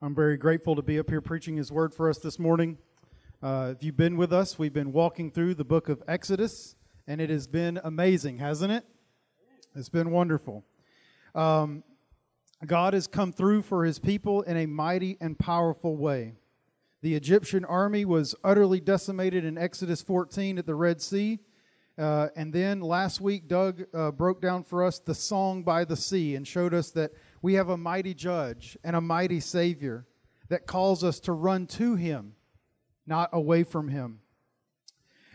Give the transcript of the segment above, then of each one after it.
I'm very grateful to be up here preaching His Word for us this morning. Uh, if you've been with us, we've been walking through the book of Exodus, and it has been amazing, hasn't it? It's been wonderful. Um, God has come through for His people in a mighty and powerful way. The Egyptian army was utterly decimated in Exodus 14 at the Red Sea. Uh, and then last week, Doug uh, broke down for us the song by the sea and showed us that we have a mighty judge and a mighty Savior that calls us to run to Him, not away from Him.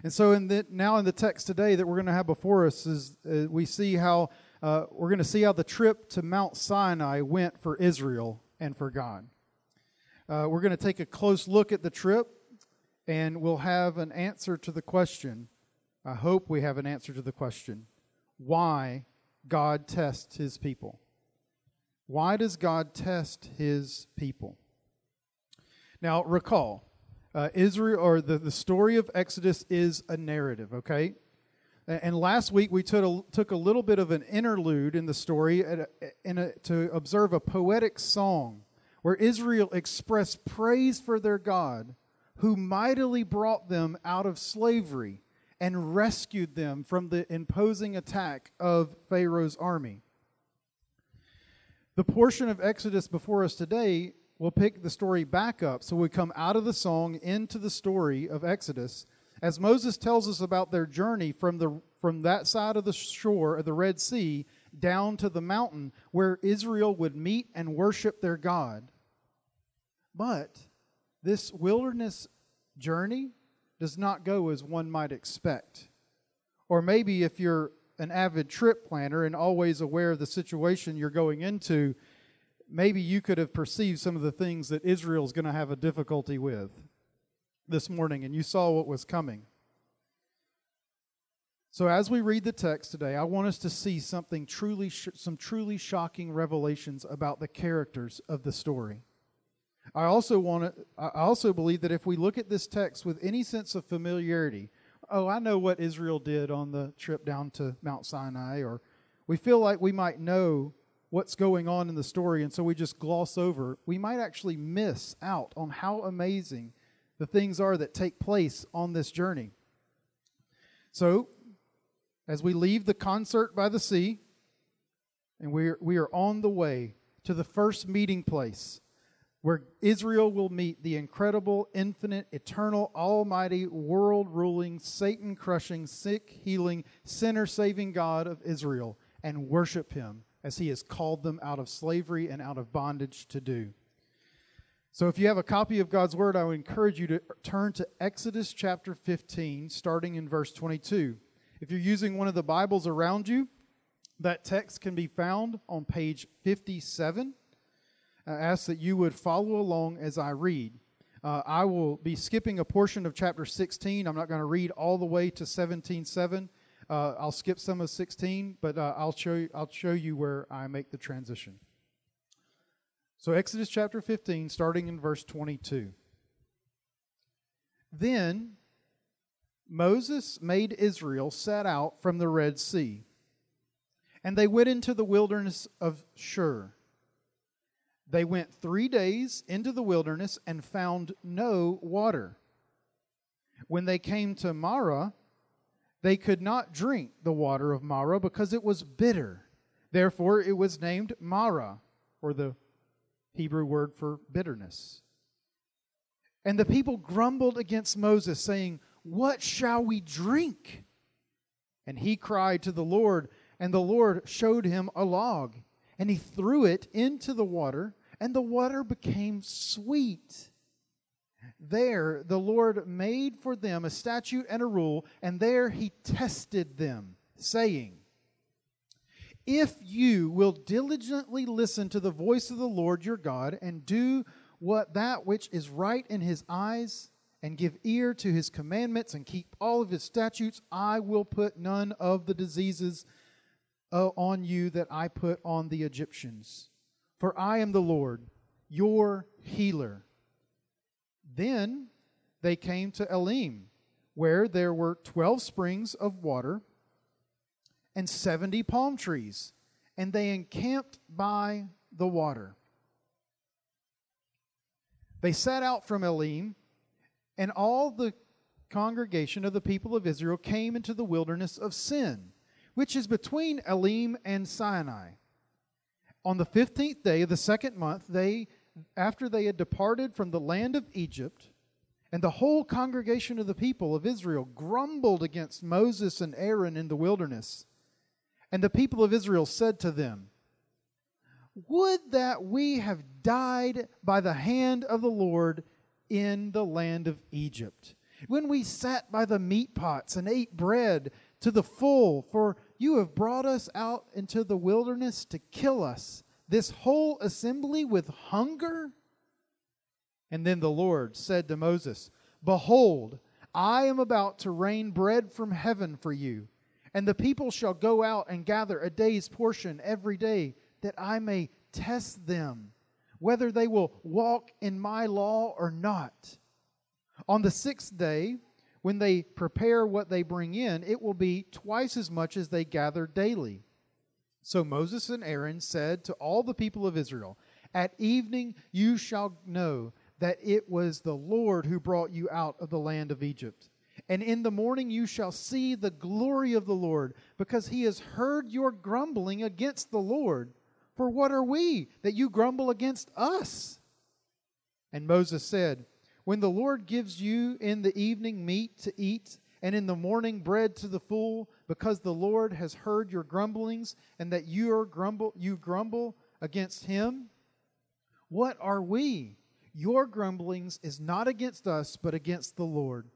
And so, in the, now in the text today that we're going to have before us, is uh, we see how uh, we're going to see how the trip to Mount Sinai went for Israel and for God. Uh, we're going to take a close look at the trip, and we'll have an answer to the question. I hope we have an answer to the question why God tests His people. Why does God test his people? Now, recall, uh, Israel, or the, the story of Exodus is a narrative, okay? And last week we took a, took a little bit of an interlude in the story a, in a, to observe a poetic song where Israel expressed praise for their God who mightily brought them out of slavery and rescued them from the imposing attack of Pharaoh's army. The portion of Exodus before us today will pick the story back up. So we come out of the song into the story of Exodus as Moses tells us about their journey from, the, from that side of the shore of the Red Sea down to the mountain where Israel would meet and worship their God. But this wilderness journey does not go as one might expect. Or maybe if you're an avid trip planner and always aware of the situation you're going into, maybe you could have perceived some of the things that Israel's going to have a difficulty with this morning, and you saw what was coming. So, as we read the text today, I want us to see something truly, sh- some truly shocking revelations about the characters of the story. I also want to, I also believe that if we look at this text with any sense of familiarity, oh, I know what Israel did on the trip down to Mount Sinai, or we feel like we might know what's going on in the story, and so we just gloss over, we might actually miss out on how amazing the things are that take place on this journey. So, as we leave the concert by the sea, and we are, we are on the way to the first meeting place where Israel will meet the incredible, infinite, eternal, almighty, world ruling, Satan crushing, sick healing, sinner saving God of Israel and worship him as he has called them out of slavery and out of bondage to do. So, if you have a copy of God's Word, I would encourage you to turn to Exodus chapter 15, starting in verse 22. If you're using one of the Bibles around you, that text can be found on page 57 I ask that you would follow along as I read. Uh, I will be skipping a portion of chapter 16. I'm not going to read all the way to 17:7. Uh, I'll skip some of 16, but uh, I'll show you, I'll show you where I make the transition. So Exodus chapter 15, starting in verse 22. Then Moses made Israel set out from the Red Sea, and they went into the wilderness of Shur. They went three days into the wilderness and found no water. When they came to Marah, they could not drink the water of Marah because it was bitter. Therefore, it was named Marah, or the Hebrew word for bitterness. And the people grumbled against Moses, saying, What shall we drink? And he cried to the Lord, and the Lord showed him a log, and he threw it into the water, and the water became sweet. There the Lord made for them a statute and a rule, and there he tested them, saying, If you will diligently listen to the voice of the Lord your God, and do what that which is right in his eyes, and give ear to his commandments, and keep all of his statutes, I will put none of the diseases uh, on you that I put on the Egyptians for I am the Lord, your healer. Then they came to Elim, where there were twelve springs of water and seventy palm trees, and they encamped by the water. They set out from Elim, and all the congregation of the people of Israel came into the wilderness of Sin, which is between Elim and Sinai. On the fifteenth day of the second month, they after they had departed from the land of Egypt, and the whole congregation of the people of Israel grumbled against Moses and Aaron in the wilderness. And the people of Israel said to them, Would that we have died by the hand of the Lord in the land of Egypt, when we sat by the meat pots and ate bread to the full, for you have brought us out into the wilderness to kill us this whole assembly with hunger? And then the Lord said to Moses, Behold, I am about to rain bread from heaven for you, and the people shall go out and gather a day's portion every day, that I may test them, whether they will walk in my law or not. On the sixth day, when they prepare what they bring in, it will be twice as much as they gather daily. So Moses and Aaron said to all the people of Israel, At evening you shall know that it was the Lord who brought you out of the land of Egypt. And in the morning you shall see the glory of the Lord, because he has heard your grumbling against the Lord. For what are we that you grumble against us? And Moses said, When the Lord gives you in the evening meat to eat, and in the morning bread to the full, because the Lord has heard your grumblings, and that you grumble you grumble against him. What are we? Your grumblings is not against us, but against the Lord.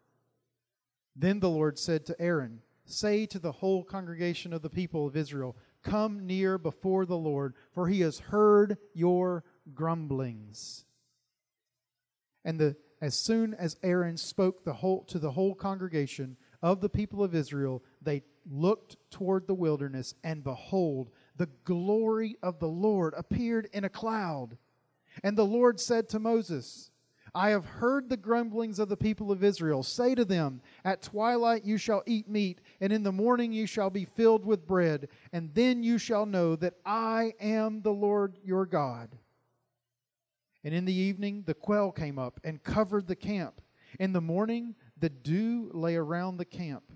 Then the Lord said to Aaron, Say to the whole congregation of the people of Israel, Come near before the Lord, for he has heard your grumblings. And the as soon as Aaron spoke the whole, to the whole congregation of the people of Israel, they looked toward the wilderness, and behold, the glory of the Lord appeared in a cloud. And the Lord said to Moses, I have heard the grumblings of the people of Israel. Say to them, At twilight you shall eat meat, and in the morning you shall be filled with bread, and then you shall know that I am the Lord your God. And in the evening the quail came up and covered the camp. In the morning the dew lay around the camp.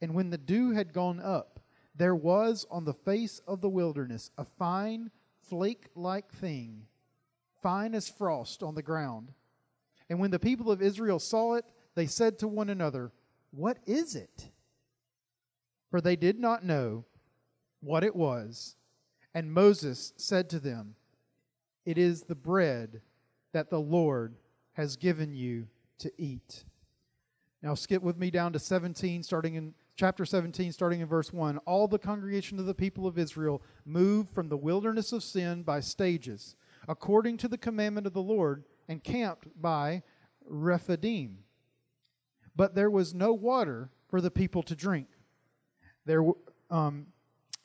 And when the dew had gone up, there was on the face of the wilderness a fine flake like thing, fine as frost on the ground. And when the people of Israel saw it, they said to one another, What is it? For they did not know what it was. And Moses said to them, it is the bread that the Lord has given you to eat. Now, skip with me down to 17, starting in chapter 17, starting in verse 1. All the congregation of the people of Israel moved from the wilderness of sin by stages, according to the commandment of the Lord, and camped by Rephidim. But there was no water for the people to drink. There, um,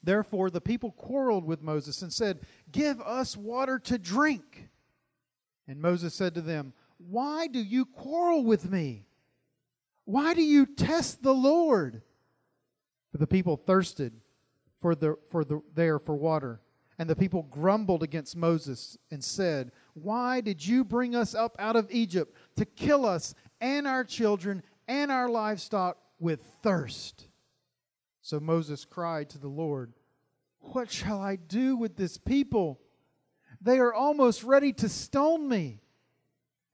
Therefore, the people quarreled with Moses and said, Give us water to drink. And Moses said to them, Why do you quarrel with me? Why do you test the Lord? For the people thirsted for the, for the, there for water. And the people grumbled against Moses and said, Why did you bring us up out of Egypt to kill us and our children and our livestock with thirst? So Moses cried to the Lord, What shall I do with this people? They are almost ready to stone me.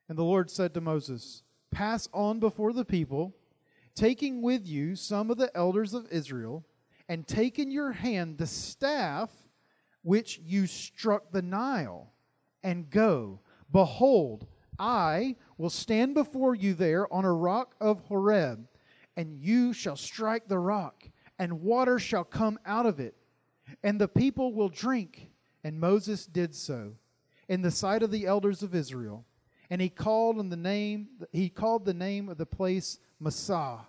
And the Lord said to Moses, Pass on before the people, taking with you some of the elders of Israel, and take in your hand the staff which you struck the Nile, and go. Behold, I will stand before you there on a rock of Horeb, and you shall strike the rock and water shall come out of it, and the people will drink. And Moses did so in the sight of the elders of Israel. And he called in the name he called the name of the place Massah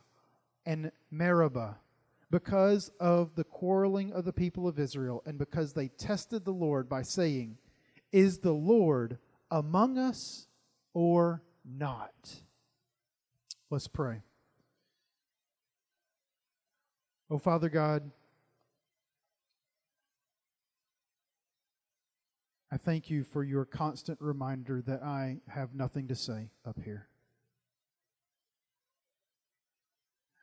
and Meribah because of the quarreling of the people of Israel and because they tested the Lord by saying, Is the Lord among us or not? Let's pray. Oh, Father God, I thank you for your constant reminder that I have nothing to say up here.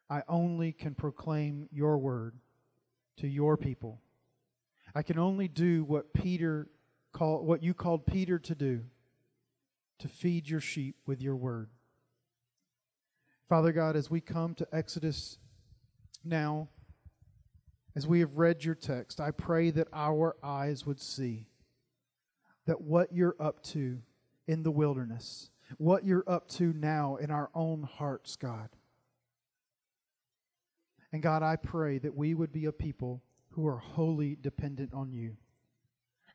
I only can proclaim your word to your people. I can only do what Peter call what you called Peter to do to feed your sheep with your word. Father God, as we come to Exodus now, as we have read your text, I pray that our eyes would see that what you're up to in the wilderness, what you're up to now in our own hearts, God. And God, I pray that we would be a people who are wholly dependent on you,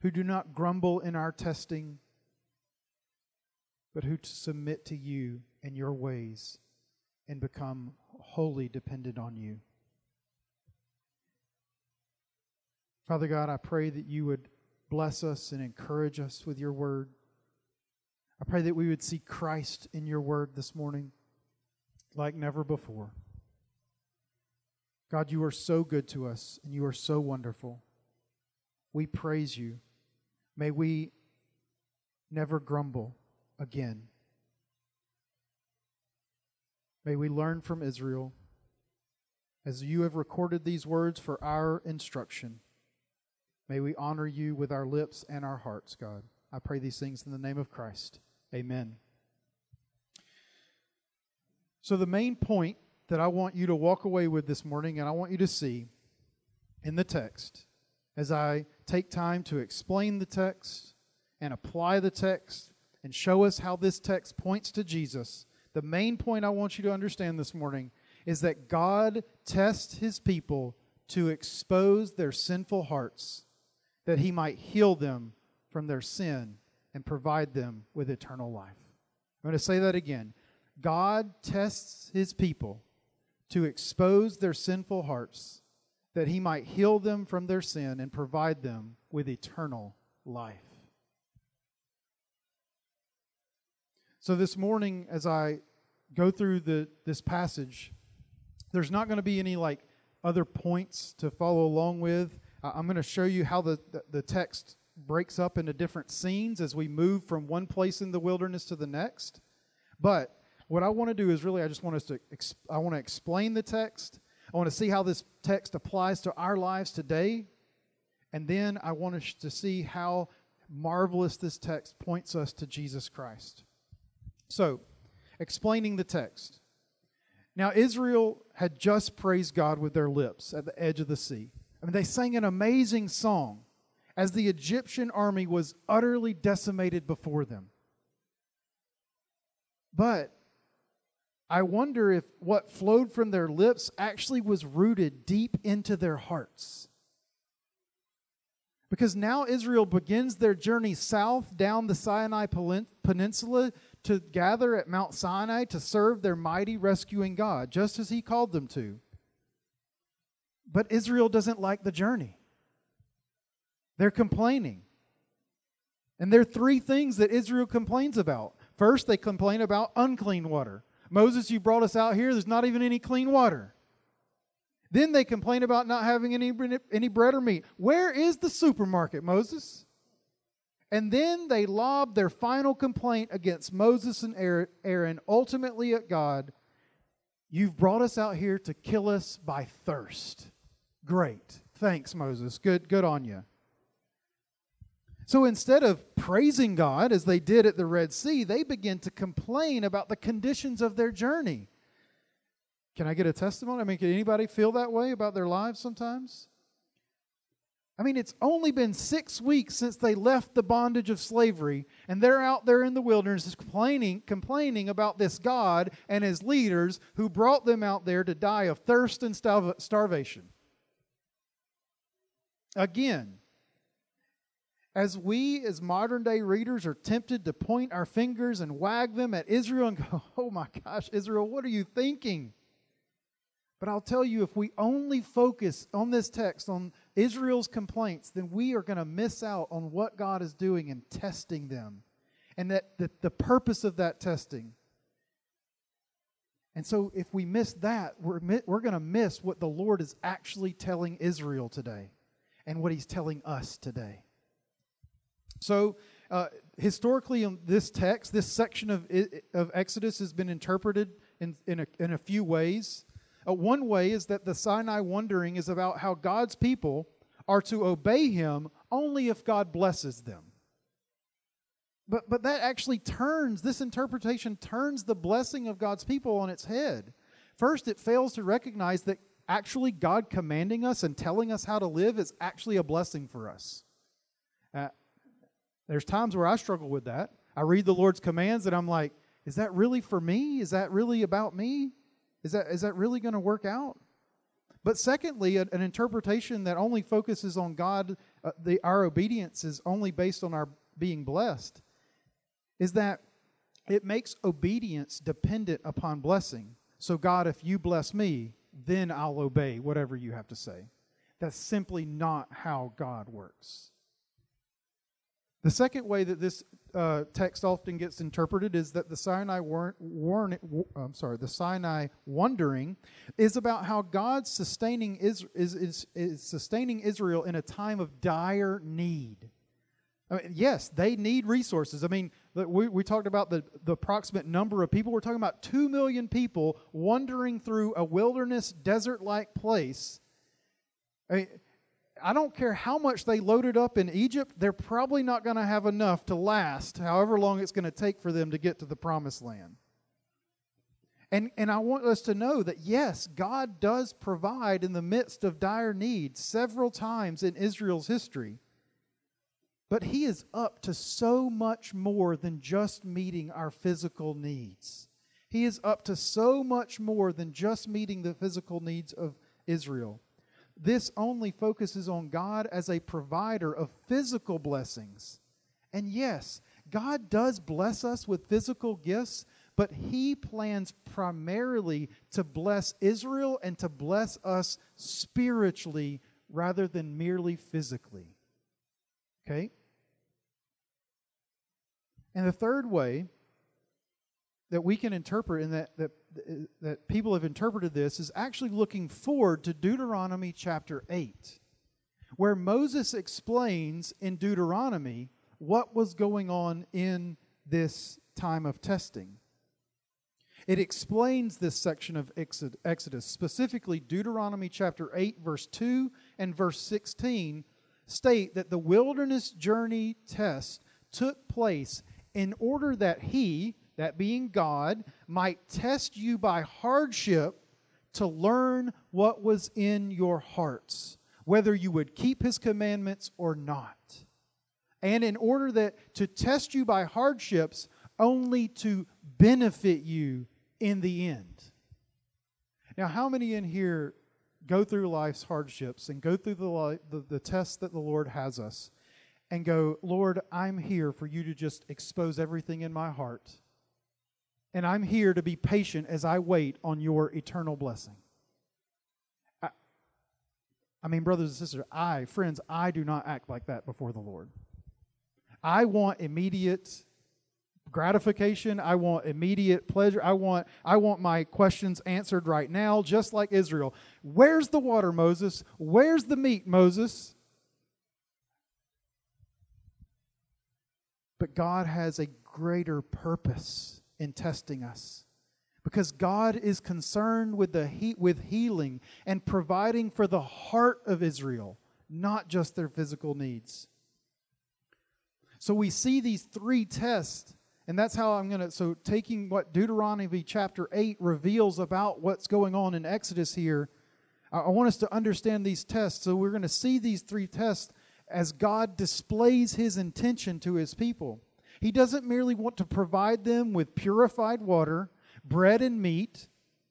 who do not grumble in our testing, but who submit to you and your ways and become wholly dependent on you. Father God, I pray that you would bless us and encourage us with your word. I pray that we would see Christ in your word this morning like never before. God, you are so good to us and you are so wonderful. We praise you. May we never grumble again. May we learn from Israel as you have recorded these words for our instruction. May we honor you with our lips and our hearts, God. I pray these things in the name of Christ. Amen. So, the main point that I want you to walk away with this morning and I want you to see in the text as I take time to explain the text and apply the text and show us how this text points to Jesus. The main point I want you to understand this morning is that God tests his people to expose their sinful hearts that he might heal them from their sin and provide them with eternal life. I'm going to say that again. God tests his people to expose their sinful hearts that he might heal them from their sin and provide them with eternal life. So this morning as I go through the this passage there's not going to be any like other points to follow along with. I'm going to show you how the, the, text breaks up into different scenes as we move from one place in the wilderness to the next. But what I want to do is really, I just want us to, I want to explain the text. I want to see how this text applies to our lives today. And then I want us to see how marvelous this text points us to Jesus Christ. So, explaining the text. Now, Israel had just praised God with their lips at the edge of the sea. I mean, they sang an amazing song as the Egyptian army was utterly decimated before them. But I wonder if what flowed from their lips actually was rooted deep into their hearts. Because now Israel begins their journey south down the Sinai Peninsula to gather at Mount Sinai to serve their mighty rescuing God, just as He called them to. But Israel doesn't like the journey. They're complaining. And there are three things that Israel complains about. First, they complain about unclean water. Moses, you brought us out here, there's not even any clean water. Then they complain about not having any, any bread or meat. Where is the supermarket, Moses? And then they lob their final complaint against Moses and Aaron, ultimately at God. You've brought us out here to kill us by thirst. Great. Thanks, Moses. Good, good on you. So instead of praising God as they did at the Red Sea, they begin to complain about the conditions of their journey. Can I get a testimony? I mean, can anybody feel that way about their lives sometimes? I mean, it's only been six weeks since they left the bondage of slavery, and they're out there in the wilderness complaining, complaining about this God and his leaders who brought them out there to die of thirst and starvation. Again, as we, as modern day readers, are tempted to point our fingers and wag them at Israel and go, oh my gosh, Israel, what are you thinking? But I'll tell you, if we only focus on this text, on Israel's complaints, then we are going to miss out on what God is doing in testing them. And that, that the purpose of that testing. And so, if we miss that, we're, we're going to miss what the Lord is actually telling Israel today and what He's telling us today. So, uh, historically, in this text, this section of, of Exodus has been interpreted in, in, a, in a few ways. Uh, one way is that the Sinai wandering is about how God's people are to obey him only if God blesses them. But, but that actually turns, this interpretation turns the blessing of God's people on its head. First, it fails to recognize that actually God commanding us and telling us how to live is actually a blessing for us. Uh, there's times where I struggle with that. I read the Lord's commands and I'm like, is that really for me? Is that really about me? Is that, is that really going to work out? But secondly, an, interpretation that only focuses on God, uh, the, our obedience is only based on our being blessed, is that it makes obedience dependent upon blessing. So, God, if you bless me, then I'll obey whatever you have to say. That's simply not how God works. The second way that this uh, text often gets interpreted is that the Sinai warn, warn, I'm sorry, the Sinai wandering is about how God sustaining is, is, is, is sustaining Israel in a time of dire need. I mean, yes, they need resources. I mean, we, we talked about the, the approximate number of people. We're talking about 2 million people wandering through a wilderness, desert like place. I mean, I don't care how much they loaded up in Egypt, they're probably not going to have enough to last however long it's going to take for them to get to the promised land. And, and I want us to know that yes, God does provide in the midst of dire need several times in Israel's history. But He is up to so much more than just meeting our physical needs. He is up to so much more than just meeting the physical needs of Israel. This only focuses on God as a provider of physical blessings. And yes, God does bless us with physical gifts, but He plans primarily to bless Israel and to bless us spiritually rather than merely physically. Okay? And the third way that we can interpret and that, that, that people have interpreted this is actually looking forward to Deuteronomy chapter 8, where Moses explains in Deuteronomy what was going on in this time of testing. It explains this section of Exodus, specifically Deuteronomy chapter 8, verse 2 and verse 16, state that the wilderness journey test took place in order that he, that being God, might test you by hardship to learn what was in your hearts, whether you would keep his commandments or not. And in order that to test you by hardships only to benefit you in the end. Now, how many in here go through life's hardships and go through the, the, the tests that the Lord has us and go, Lord, I'm here for you to just expose everything in my heart and I'm here to be patient as I wait on your eternal blessing. I, I mean, brothers and sisters, I, friends, I do not act like that before the Lord. I want immediate gratification. I want immediate pleasure. I want i want my questions answered right now just like israel. Where's the water moses? Where's the meat moses? But god has a greater purpose in testing us. Because God is concerned with, the heat with healing and providing for the heart of Israel, not just their physical needs. So we see these three tests, and that's how I'm going to. So, taking what Deuteronomy chapter 8 reveals about what's going on in Exodus here, I want us to understand these tests. So, we're going to see these three tests as God displays his intention to his people. He doesn't merely want to provide them with purified water, bread and meat,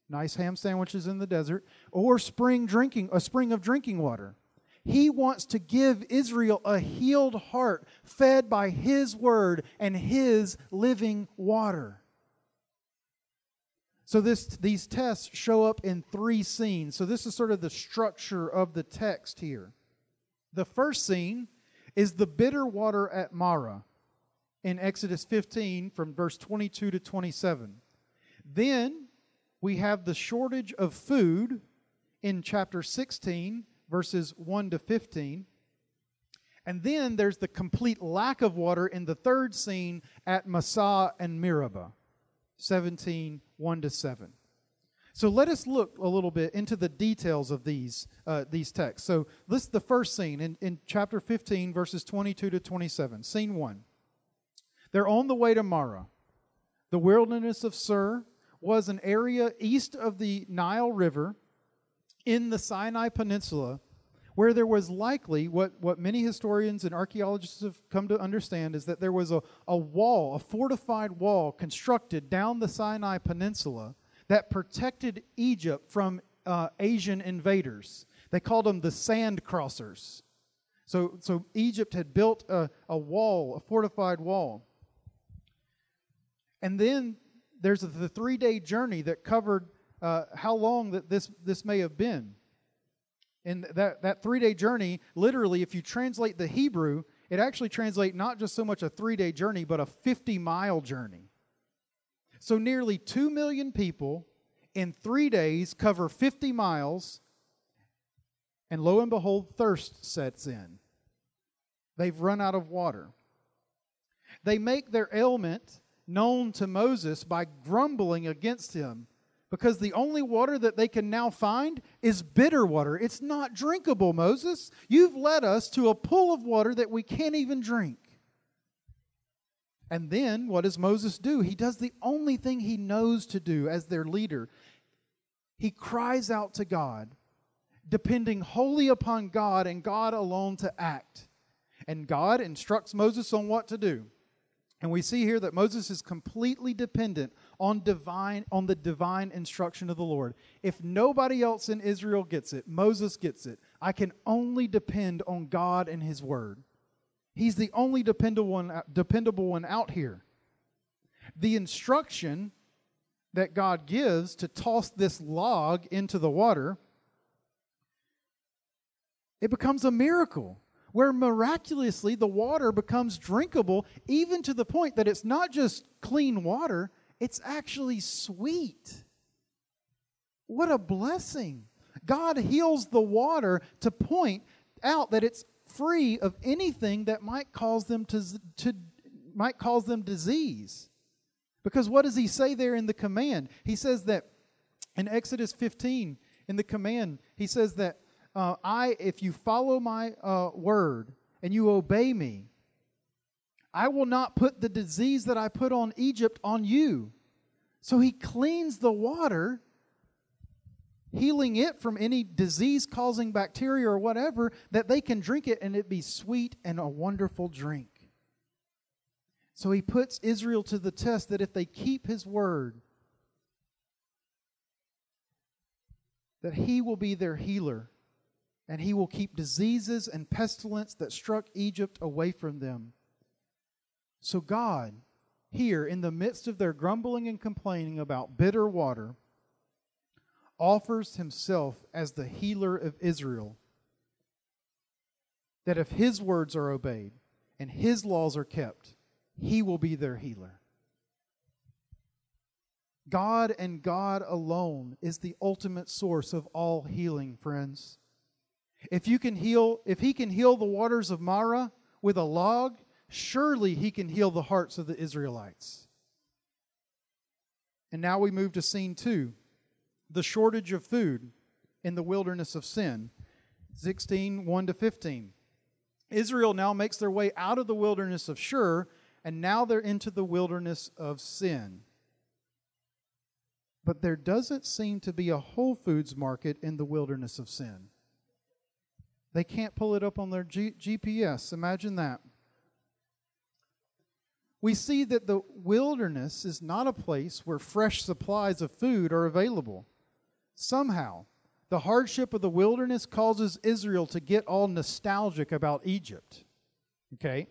nice ham sandwiches in the desert, or spring drinking a spring of drinking water. He wants to give Israel a healed heart fed by his word and his living water. So this these tests show up in three scenes. So this is sort of the structure of the text here. The first scene is the bitter water at Marah in Exodus 15 from verse 22 to 27. Then we have the shortage of food in chapter 16, verses 1 to 15. And then there's the complete lack of water in the third scene at Massah and Meribah, 17, 1 to 7. So let us look a little bit into the details of these, uh, these texts. So this is the first scene in, in chapter 15, verses 22 to 27. Scene 1. They're on the way to Marah. The wilderness of Shur was an area east of the Nile River in the Sinai Peninsula where there was likely what, what many historians and archaeologists have come to understand is that there was a, a wall, a fortified wall constructed down the Sinai Peninsula that protected Egypt from uh, Asian invaders. They called them the sand crossers. So, so Egypt had built a, a wall, a fortified wall. And then there's the three day journey that covered uh, how long that this, this may have been. And that, that three day journey, literally, if you translate the Hebrew, it actually translates not just so much a three day journey, but a 50 mile journey. So nearly 2 million people in three days cover 50 miles, and lo and behold, thirst sets in. They've run out of water. They make their ailment known to Moses by grumbling against him because the only water that they can now find is bitter water. It's not drinkable, Moses. You've led us to a pool of water that we can't even drink. And then what does Moses do? He does the only thing he knows to do as their leader. He cries out to God, depending wholly upon God and God alone to act. And God instructs Moses on what to do. And we see here that Moses is completely dependent on divine on the divine instruction of the Lord. If nobody else in Israel gets it, Moses gets it. I can only depend on God and his word. He's the only dependable one, dependable one out here. The instruction that God gives to toss this log into the water it becomes a miracle where miraculously the water becomes drinkable, even to the point that it's not just clean water, it's actually sweet. What a blessing. God heals the water to point out that it's free of anything that might cause them to, to might cause them disease. Because what does he say there in the command? He says that in Exodus 15, in the command, he says that uh, I, if you follow my uh, word and you obey me, I will not put the disease that I put on Egypt on you. So he cleans the water, healing it from any disease causing bacteria or whatever, that they can drink it and it be sweet and a wonderful drink. So he puts Israel to the test that if they keep his word, that he will be their healer and he will keep diseases and pestilence that struck Egypt away from them. So, God, here in the midst of their grumbling and complaining about bitter water, offers himself as the healer of Israel. That if his words are obeyed and his laws are kept, he will be their healer. God and God alone is the ultimate source of all healing, friends. If you can heal, if he can heal the waters of Marah with a log, surely he can heal the hearts of the Israelites. And now we move to scene two the shortage of food in the wilderness of sin. 16, 1 to 15. Israel now makes their way out of the wilderness of Shur, and now they're into the wilderness of sin. But there doesn't seem to be a Whole Foods market in the wilderness of sin. They can't pull it up on their G- GPS. Imagine that. We see that the wilderness is not a place where fresh supplies of food are available. Somehow, the hardship of the wilderness causes Israel to get all nostalgic about Egypt. Okay?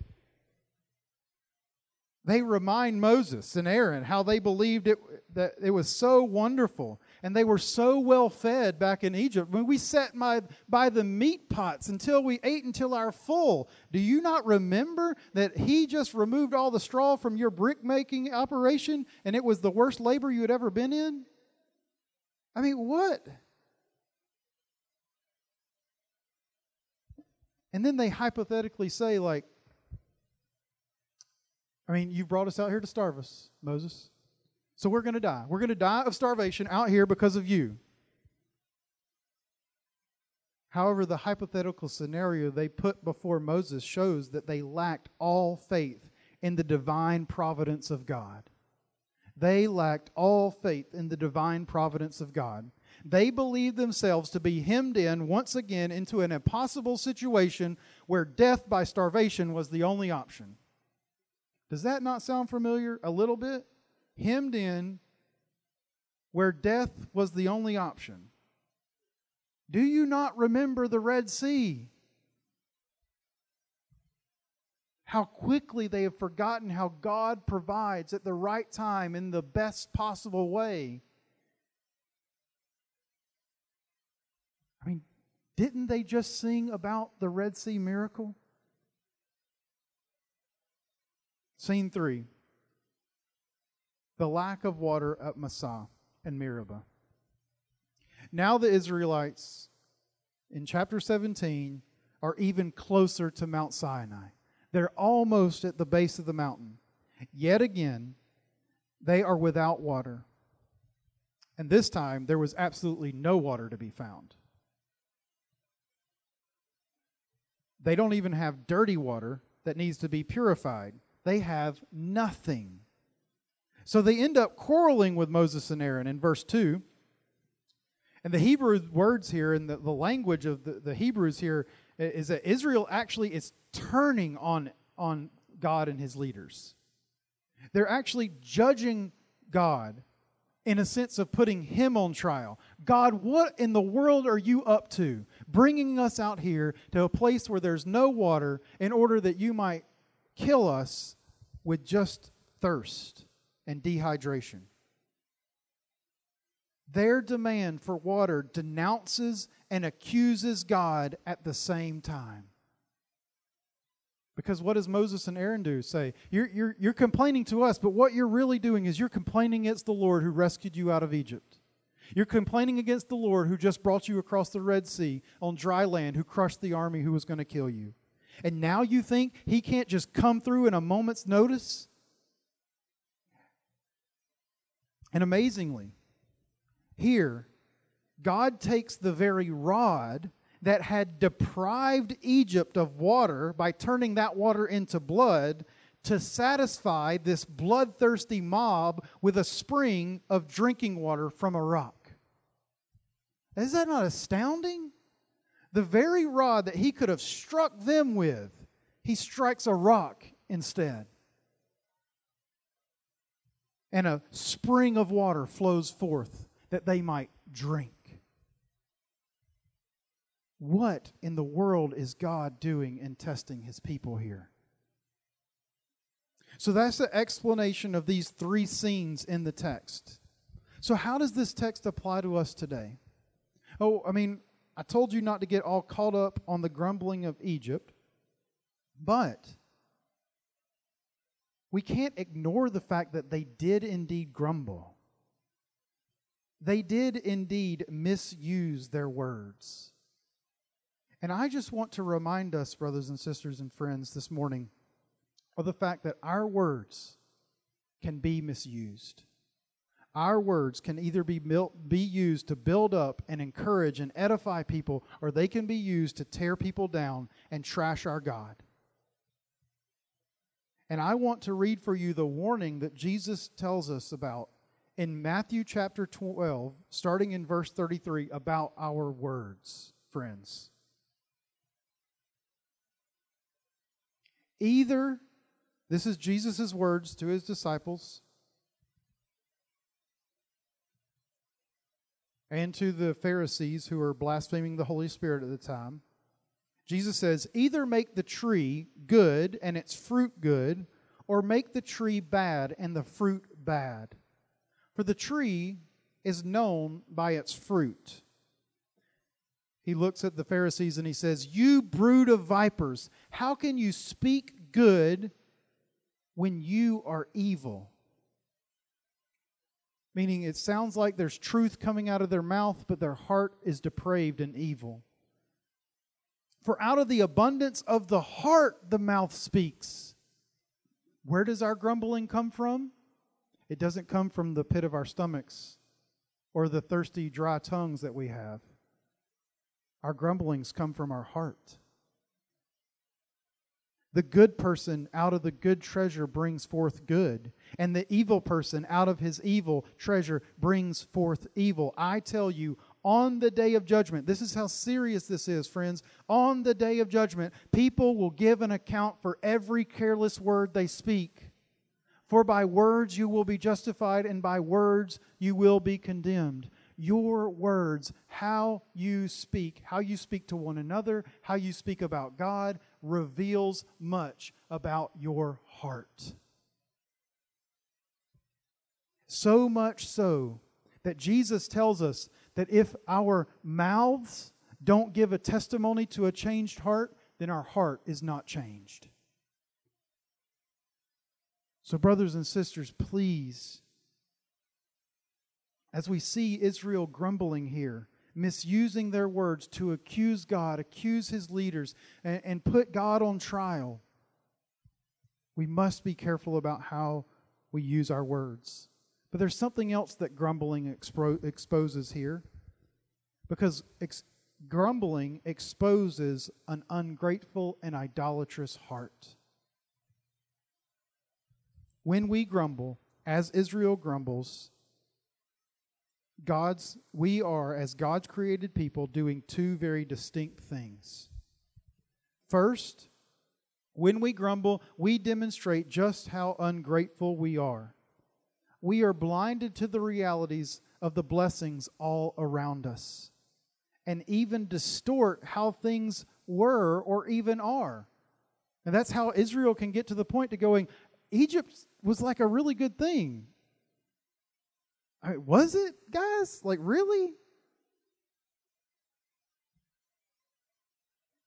They remind Moses and Aaron how they believed it, that it was so wonderful and they were so well fed back in Egypt. When we sat by, by the meat pots until we ate until our full. Do you not remember that he just removed all the straw from your brick making operation and it was the worst labor you had ever been in? I mean, what? And then they hypothetically say, like, I mean, you brought us out here to starve us, Moses. So we're going to die. We're going to die of starvation out here because of you. However, the hypothetical scenario they put before Moses shows that they lacked all faith in the divine providence of God. They lacked all faith in the divine providence of God. They believed themselves to be hemmed in once again into an impossible situation where death by starvation was the only option. Does that not sound familiar a little bit? Hemmed in where death was the only option. Do you not remember the Red Sea? How quickly they have forgotten how God provides at the right time in the best possible way. I mean, didn't they just sing about the Red Sea miracle? Scene three the lack of water at Massah and Meribah. Now the Israelites in chapter 17 are even closer to Mount Sinai. They're almost at the base of the mountain. Yet again, they are without water. And this time, there was absolutely no water to be found. They don't even have dirty water that needs to be purified. They have nothing. So they end up quarreling with Moses and Aaron in verse 2. And the Hebrew words here and the, the language of the, the Hebrews here is that Israel actually is turning on, on God and his leaders. They're actually judging God in a sense of putting him on trial. God, what in the world are you up to? Bringing us out here to a place where there's no water in order that you might kill us with just thirst and dehydration. Their demand for water denounces and accuses God at the same time. Because what does Moses and Aaron do? Say, you're, you're, you're complaining to us, but what you're really doing is you're complaining against the Lord who rescued you out of Egypt. You're complaining against the Lord who just brought you across the Red Sea on dry land, who crushed the army who was going to kill you. And now you think he can't just come through in a moment's notice? And amazingly, here, God takes the very rod that had deprived Egypt of water by turning that water into blood to satisfy this bloodthirsty mob with a spring of drinking water from a rock. Is that not astounding? The very rod that he could have struck them with, he strikes a rock instead. And a spring of water flows forth that they might drink. What in the world is God doing in testing his people here? So that's the explanation of these three scenes in the text. So, how does this text apply to us today? Oh, I mean, I told you not to get all caught up on the grumbling of Egypt, but we can't ignore the fact that they did indeed grumble. They did indeed misuse their words. And I just want to remind us, brothers and sisters and friends, this morning of the fact that our words can be misused. Our words can either be, be used to build up and encourage and edify people, or they can be used to tear people down and trash our God. And I want to read for you the warning that Jesus tells us about in Matthew chapter 12, starting in verse 33, about our words, friends. Either, this is Jesus' words to his disciples and to the Pharisees who were blaspheming the Holy Spirit at the time. Jesus says, either make the tree good and its fruit good, or make the tree bad and the fruit bad. For the tree is known by its fruit he looks at the Pharisees and he says, You brood of vipers, how can you speak good when you are evil? Meaning, it sounds like there's truth coming out of their mouth, but their heart is depraved and evil. For out of the abundance of the heart the mouth speaks. Where does our grumbling come from? It doesn't come from the pit of our stomachs or the thirsty, dry tongues that we have. Our grumblings come from our heart. The good person out of the good treasure brings forth good, and the evil person out of his evil treasure brings forth evil. I tell you, on the day of judgment, this is how serious this is, friends. On the day of judgment, people will give an account for every careless word they speak. For by words you will be justified, and by words you will be condemned your words, how you speak, how you speak to one another, how you speak about God, reveals much about your heart. So much so that Jesus tells us that if our mouths don't give a testimony to a changed heart, then our heart is not changed. So, brothers and sisters, please as we see Israel grumbling here, misusing their words to accuse God, accuse his leaders, and, and put God on trial, we must be careful about how we use our words. But there's something else that grumbling expo- exposes here. Because ex- grumbling exposes an ungrateful and idolatrous heart. When we grumble, as Israel grumbles, God's we are as God's created people doing two very distinct things. First, when we grumble, we demonstrate just how ungrateful we are. We are blinded to the realities of the blessings all around us and even distort how things were or even are. And that's how Israel can get to the point to going, Egypt was like a really good thing. I mean, was it, guys? Like, really?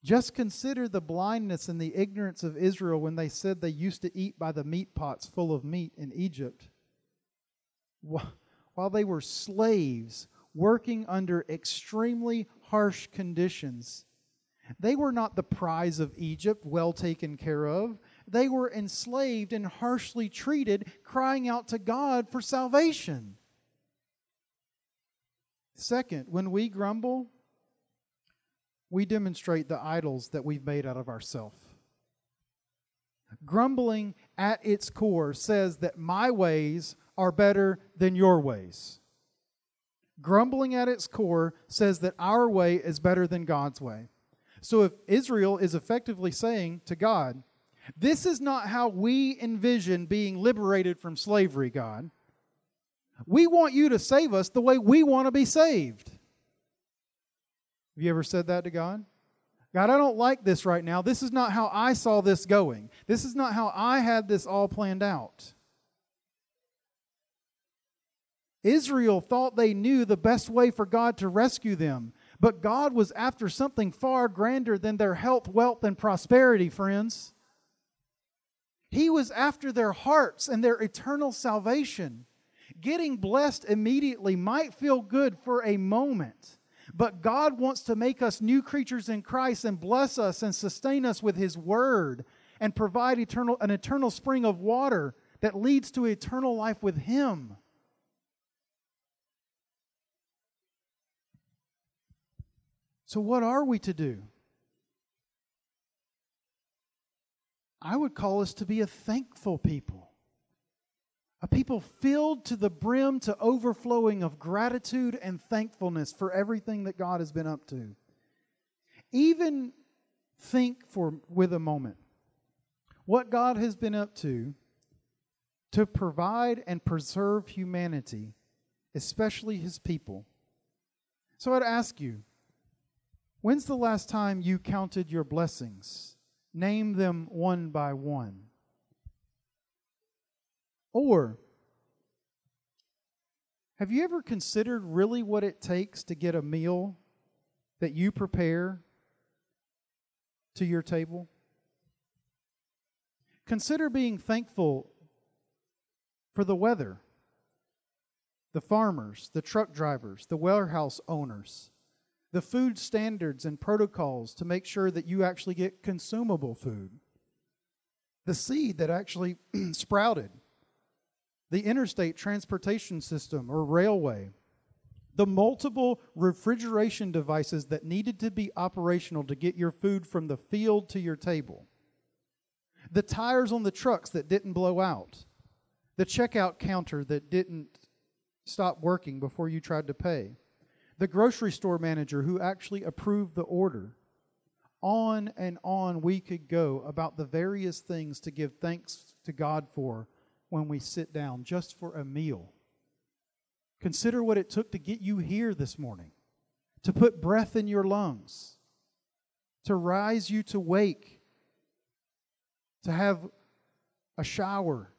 Just consider the blindness and the ignorance of Israel when they said they used to eat by the meat pots full of meat in Egypt. While they were slaves working under extremely harsh conditions, they were not the prize of Egypt, well taken care of. They were enslaved and harshly treated, crying out to God for salvation. Second, when we grumble, we demonstrate the idols that we've made out of ourselves. Grumbling at its core says that my ways are better than your ways. Grumbling at its core says that our way is better than God's way. So if Israel is effectively saying to God, This is not how we envision being liberated from slavery, God. We want you to save us the way we want to be saved. Have you ever said that to God? God, I don't like this right now. This is not how I saw this going. This is not how I had this all planned out. Israel thought they knew the best way for God to rescue them, but God was after something far grander than their health, wealth, and prosperity, friends. He was after their hearts and their eternal salvation. Getting blessed immediately might feel good for a moment, but God wants to make us new creatures in Christ and bless us and sustain us with His Word and provide eternal, an eternal spring of water that leads to eternal life with Him. So, what are we to do? I would call us to be a thankful people. A people filled to the brim to overflowing of gratitude and thankfulness for everything that God has been up to. Even think for with a moment what God has been up to to provide and preserve humanity, especially his people. So I'd ask you, when's the last time you counted your blessings? Name them one by one. Or, have you ever considered really what it takes to get a meal that you prepare to your table? Consider being thankful for the weather, the farmers, the truck drivers, the warehouse owners, the food standards and protocols to make sure that you actually get consumable food, the seed that actually sprouted, the interstate transportation system or railway, the multiple refrigeration devices that needed to be operational to get your food from the field to your table, the tires on the trucks that didn't blow out, the checkout counter that didn't stop working before you tried to pay, the grocery store manager who actually approved the order. On and on we could go about the various things to give thanks to God for when we sit down just for a meal. Consider what it took to get you here this morning, to put breath in your lungs, to rise you to wake, to have a shower,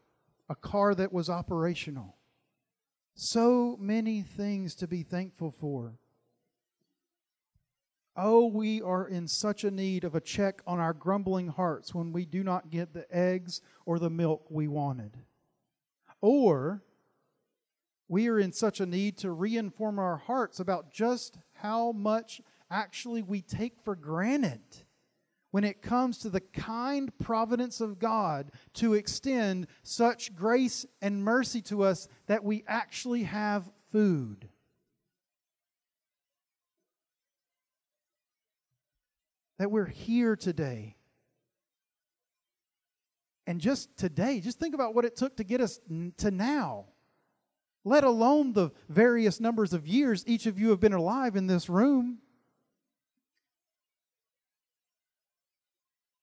a car that was operational. So many things to be thankful for. Oh, we are in such a need of a check on our grumbling hearts when we do not get the eggs or the milk we wanted. Or we are in such a need to reinform our hearts about just how much actually we take for granted when it comes to the kind providence of God to extend such grace and mercy to us that we actually have food. That we're here today. And just today, just think about what it took to get us to now let alone the various numbers of years each of you have been alive in this room.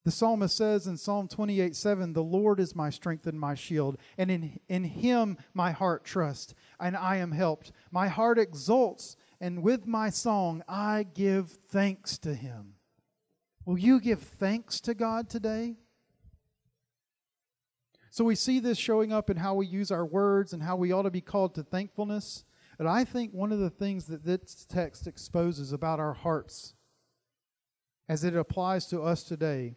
The psalmist says in Psalm 28 7, The Lord is my strength and my shield, and in, in him my heart trusts, and I am helped. My heart exults, and with my song I give thanks to him. Will you give thanks to God today? So we see this showing up in how we use our words and how we ought to be called to thankfulness. And I think one of the things that this text exposes about our hearts as it applies to us today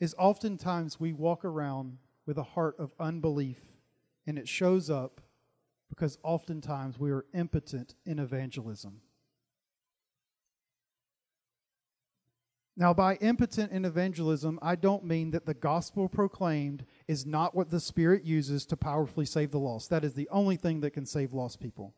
is oftentimes we walk around with a heart of unbelief, and it shows up because oftentimes we are impotent in evangelism. Now, by impotent in evangelism, I don't mean that the gospel proclaimed is not what the Spirit uses to powerfully save the lost. That is the only thing that can save lost people.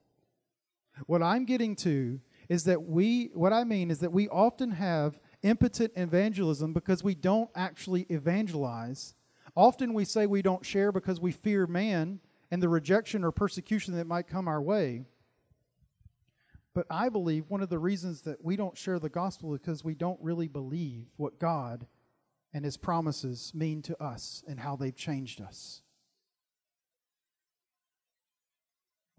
What I'm getting to is that we, what I mean is that we often have impotent evangelism because we don't actually evangelize. Often we say we don't share because we fear man and the rejection or persecution that might come our way. But I believe one of the reasons that we don't share the gospel is because we don't really believe what God and His promises mean to us and how they've changed us.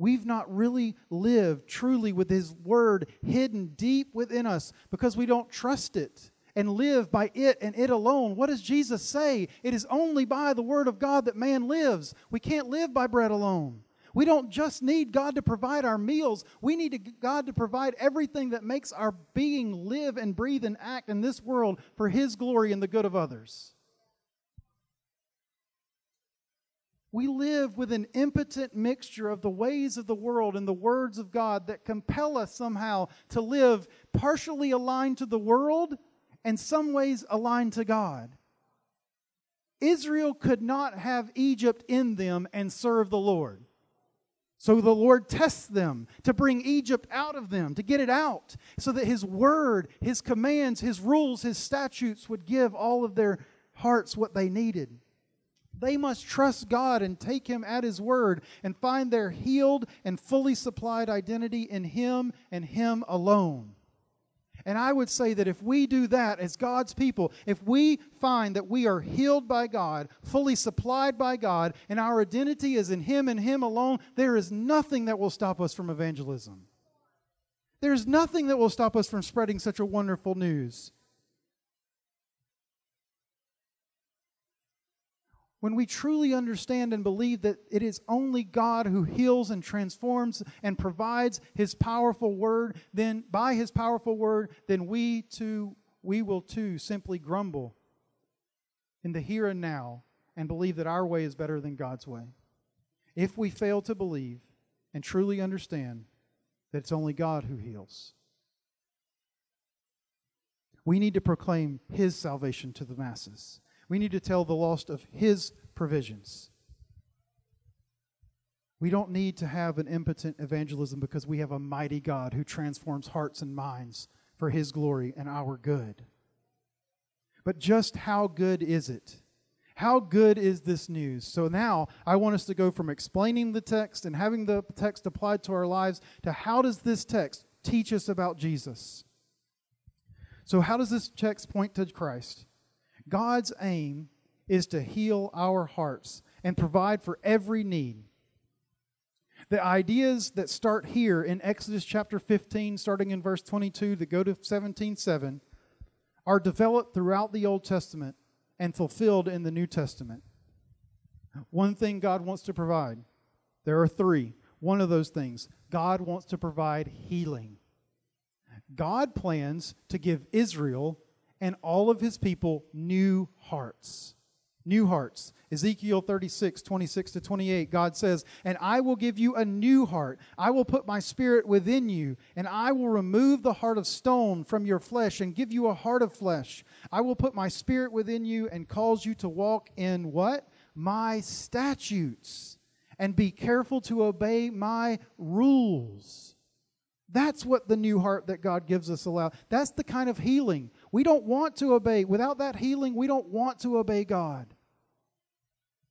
We've not really lived truly with His Word hidden deep within us because we don't trust it and live by it and it alone. What does Jesus say? It is only by the Word of God that man lives. We can't live by bread alone. We don't just need God to provide our meals. We need God to provide everything that makes our being live and breathe and act in this world for His glory and the good of others. We live with an impotent mixture of the ways of the world and the words of God that compel us somehow to live partially aligned to the world and some ways aligned to God. Israel could not have Egypt in them and serve the Lord. So the Lord tests them to bring Egypt out of them, to get it out, so that His word, His commands, His rules, His statutes would give all of their hearts what they needed. They must trust God and take Him at His word and find their healed and fully supplied identity in Him and Him alone. And I would say that if we do that as God's people, if we find that we are healed by God, fully supplied by God, and our identity is in Him and Him alone, there is nothing that will stop us from evangelism. There's nothing that will stop us from spreading such a wonderful news. When we truly understand and believe that it is only God who heals and transforms and provides his powerful word, then by his powerful word, then we too we will too simply grumble in the here and now and believe that our way is better than God's way. If we fail to believe and truly understand that it's only God who heals, We need to proclaim His salvation to the masses. We need to tell the lost of His provisions. We don't need to have an impotent evangelism because we have a mighty God who transforms hearts and minds for His glory and our good. But just how good is it? How good is this news? So now I want us to go from explaining the text and having the text applied to our lives to how does this text teach us about Jesus? So, how does this text point to Christ? God's aim is to heal our hearts and provide for every need. The ideas that start here in Exodus chapter 15, starting in verse 22, that go to 17:7, are developed throughout the Old Testament and fulfilled in the New Testament. One thing God wants to provide, there are three. One of those things, God wants to provide healing. God plans to give Israel and all of his people new hearts new hearts. Ezekiel 36, 26 to 28, God says, And I will give you a new heart. I will put my spirit within you, and I will remove the heart of stone from your flesh and give you a heart of flesh. I will put my spirit within you and cause you to walk in what? My statutes, and be careful to obey my rules. That's what the new heart that God gives us allow. That's the kind of healing. We don't want to obey. Without that healing, we don't want to obey God.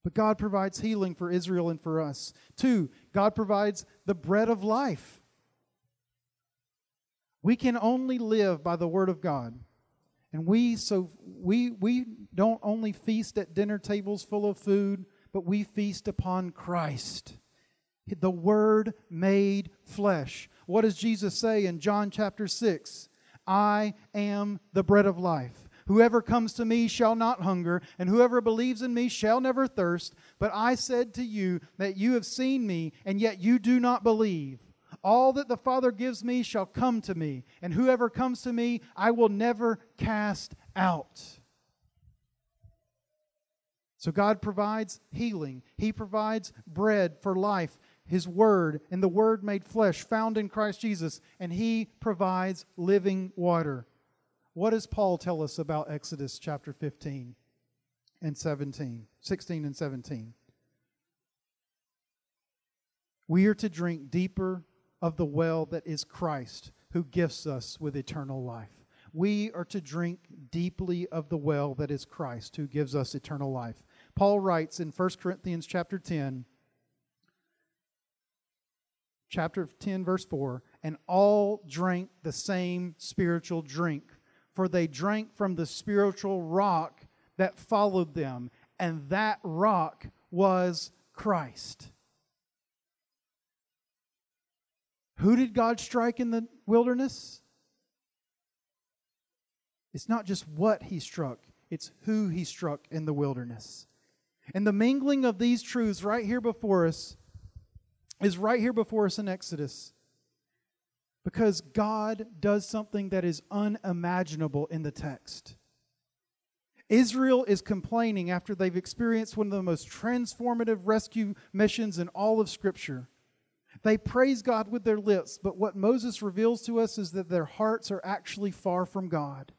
But God provides healing for Israel and for us. Two, God provides the bread of life. We can only live by the word of God. And we so we we don't only feast at dinner tables full of food, but we feast upon Christ. The word made flesh. What does Jesus say in John chapter 6? I am the bread of life. Whoever comes to me shall not hunger, and whoever believes in me shall never thirst. But I said to you that you have seen me, and yet you do not believe. All that the Father gives me shall come to me, and whoever comes to me I will never cast out. So God provides healing, He provides bread for life, his word and the word made flesh found in Christ Jesus, and he provides living water. What does Paul tell us about Exodus chapter 15 and 17, 16 and 17? We are to drink deeper of the well that is Christ, who gifts us with eternal life. We are to drink deeply of the well that is Christ, who gives us eternal life. Paul writes in 1 Corinthians chapter 10, chapter 10, verse 4 and all drank the same spiritual drink, for they drank from the spiritual rock that followed them, and that rock was Christ. Who did God strike in the wilderness? It's not just what he struck, it's who he struck in the wilderness. And the mingling of these truths right here before us is right here before us in Exodus. Because God does something that is unimaginable in the text. Israel is complaining after they've experienced one of the most transformative rescue missions in all of Scripture. They praise God with their lips, but what Moses reveals to us is that their hearts are actually far from God.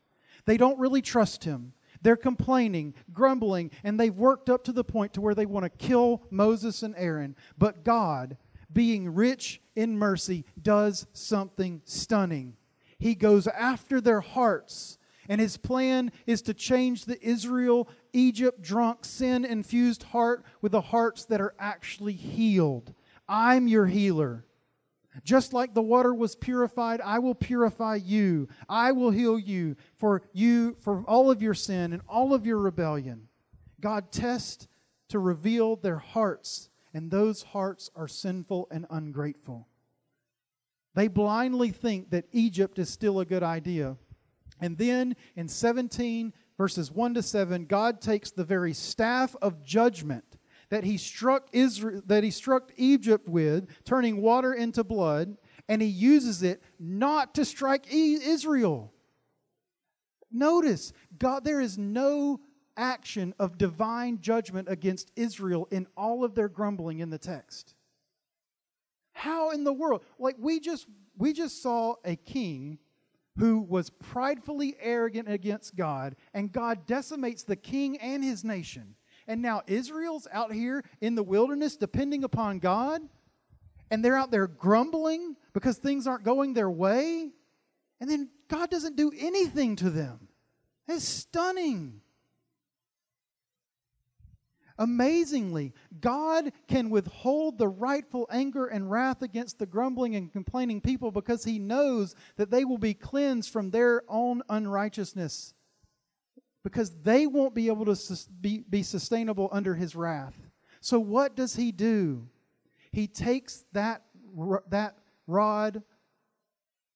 They don't really trust Him. They're complaining, grumbling, and they've worked up to the point to where they want to kill Moses and Aaron. But God being rich in mercy, does something stunning. He goes after their hearts, and his plan is to change the Israel, Egypt drunk, sin infused heart with the hearts that are actually healed. I'm your healer. Just like the water was purified, I will purify you. I will heal you for you for all of your sin and all of your rebellion. God tests to reveal their hearts and those hearts are sinful and ungrateful. They blindly think that Egypt is still a good idea. And then in 17, verses 1 to 7, God takes the very staff of judgment that he struck Israel, that he struck Egypt with, turning water into blood, and he uses it not to strike Israel. Notice, God, there is no action of divine judgment against Israel in all of their grumbling in the text. How in the world? Like we just we just saw a king who was pridefully arrogant against God, and God decimates the king and his nation. And now Israel's out here in the wilderness depending upon God, and they're out there grumbling because things aren't going their way. And then God doesn't do anything to them. It's stunning. Amazingly, God can withhold the rightful anger and wrath against the grumbling and complaining people because He knows that they will be cleansed from their own unrighteousness because they won't be able to be, be sustainable under His wrath. So, what does He do? He takes that, that rod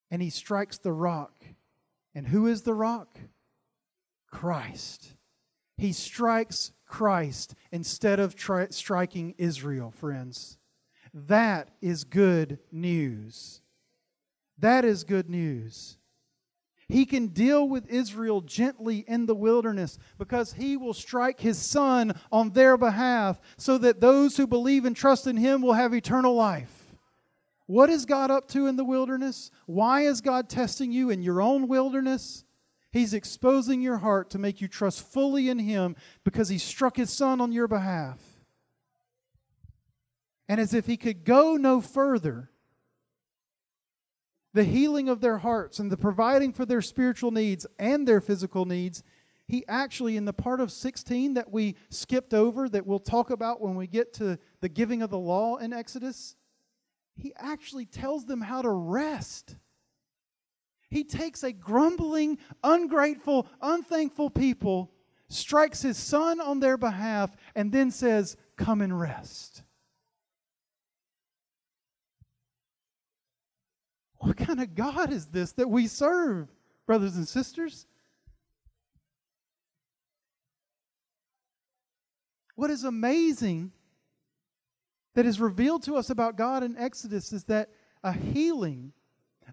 and He strikes the rock. And who is the rock? Christ. He strikes Christ instead of tri- striking Israel, friends. That is good news. That is good news. He can deal with Israel gently in the wilderness because he will strike his son on their behalf so that those who believe and trust in him will have eternal life. What is God up to in the wilderness? Why is God testing you in your own wilderness? He's exposing your heart to make you trust fully in Him because He struck His Son on your behalf. And as if He could go no further, the healing of their hearts and the providing for their spiritual needs and their physical needs, He actually, in the part of 16 that we skipped over, that we'll talk about when we get to the giving of the law in Exodus, He actually tells them how to rest. He takes a grumbling, ungrateful, unthankful people, strikes his son on their behalf, and then says, Come and rest. What kind of God is this that we serve, brothers and sisters? What is amazing that is revealed to us about God in Exodus is that a healing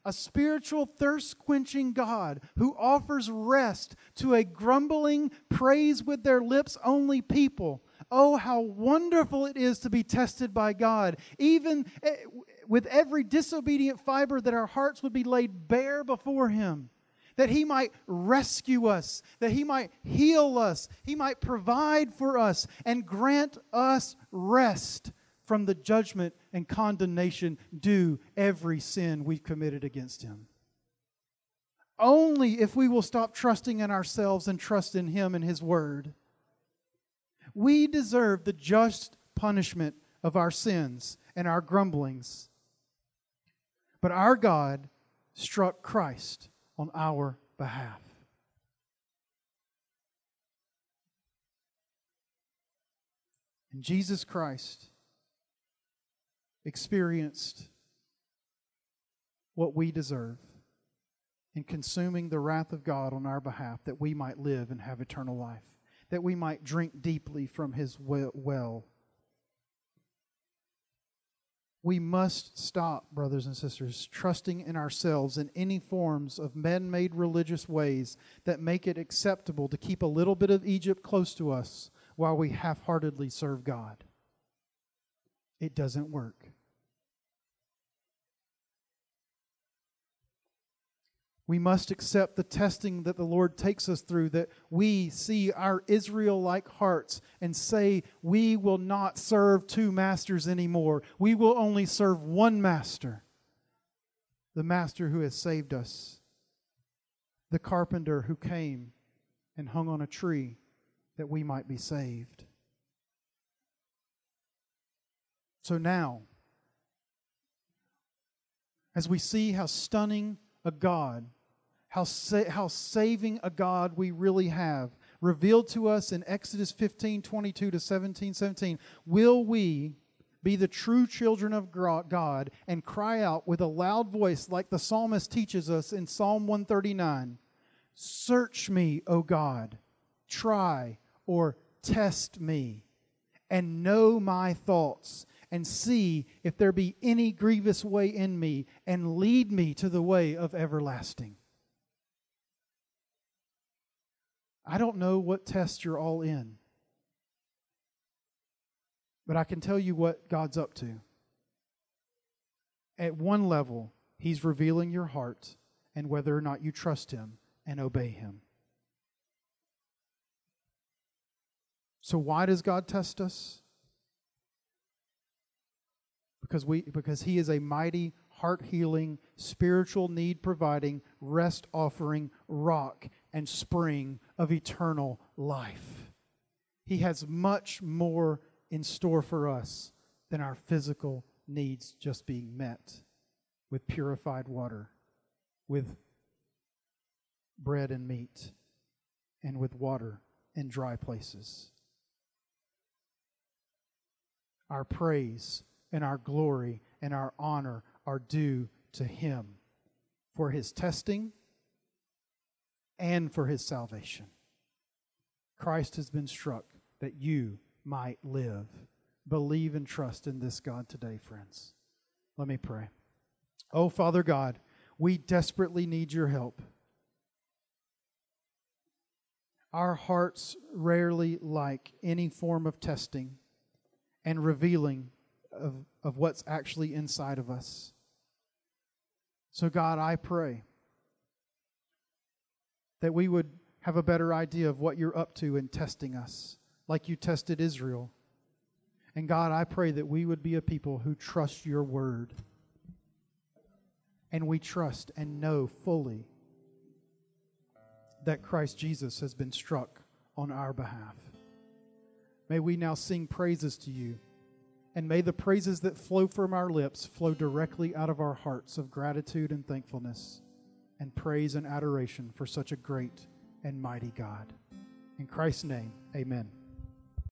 a spiritual thirst quenching God who offers rest to a grumbling, praise with their lips only people. Oh, how wonderful it is to be tested by God, even eh, with every disobedient fiber, that our hearts would be laid bare before Him. That he might rescue us, that he might heal us, he might provide for us, and grant us rest from the judgment and condemnation due every sin we've committed against him. Only if we will stop trusting in ourselves and trust in him and his word. We deserve the just punishment of our sins and our grumblings. But our God struck Christ on our behalf. And Jesus Christ experienced what we deserve in consuming the wrath of God on our behalf that we might live and have eternal life, that we might drink deeply from his well. We must stop, brothers and sisters, trusting in ourselves in any forms of man made religious ways that make it acceptable to keep a little bit of Egypt close to us while we half heartedly serve God. It doesn't work. We must accept the testing that the Lord takes us through, that we see our Israel like hearts and say, We will not serve two masters anymore. We will only serve one master, the master who has saved us, the carpenter who came and hung on a tree that we might be saved. So now, as we see how stunning a God how, sa- how saving a God we really have, revealed to us in Exodus 15 22 to 17 17. Will we be the true children of God and cry out with a loud voice, like the psalmist teaches us in Psalm 139 Search me, O God, try or test me, and know my thoughts, and see if there be any grievous way in me, and lead me to the way of everlasting. I don't know what test you're all in, but I can tell you what God's up to. At one level, He's revealing your heart and whether or not you trust Him and obey Him. So, why does God test us? Because, we, because He is a mighty, heart healing, spiritual need providing, rest offering rock and spring of eternal life. He has much more in store for us than our physical needs just being met with purified water, with bread and meat, and with water in dry places. Our praise and our glory and our honor are due to Him for His testing and for His salvation. Christ has been struck that you might live. Believe and trust in this God today, friends. Let me pray. Oh, Father God, we desperately need your help. Our hearts rarely like any form of testing and revealing of, of what's actually inside of us. So, God, I pray that we would have a better idea of what you're up to in testing us, like you tested Israel. And God, I pray that we would be a people who trust your word. And we trust and know fully that Christ Jesus has been struck on our behalf. May we now sing praises to you. And may the praises that flow from our lips flow directly out of our hearts of gratitude and thankfulness and praise and adoration for such a great and mighty God. In Christ's name, amen.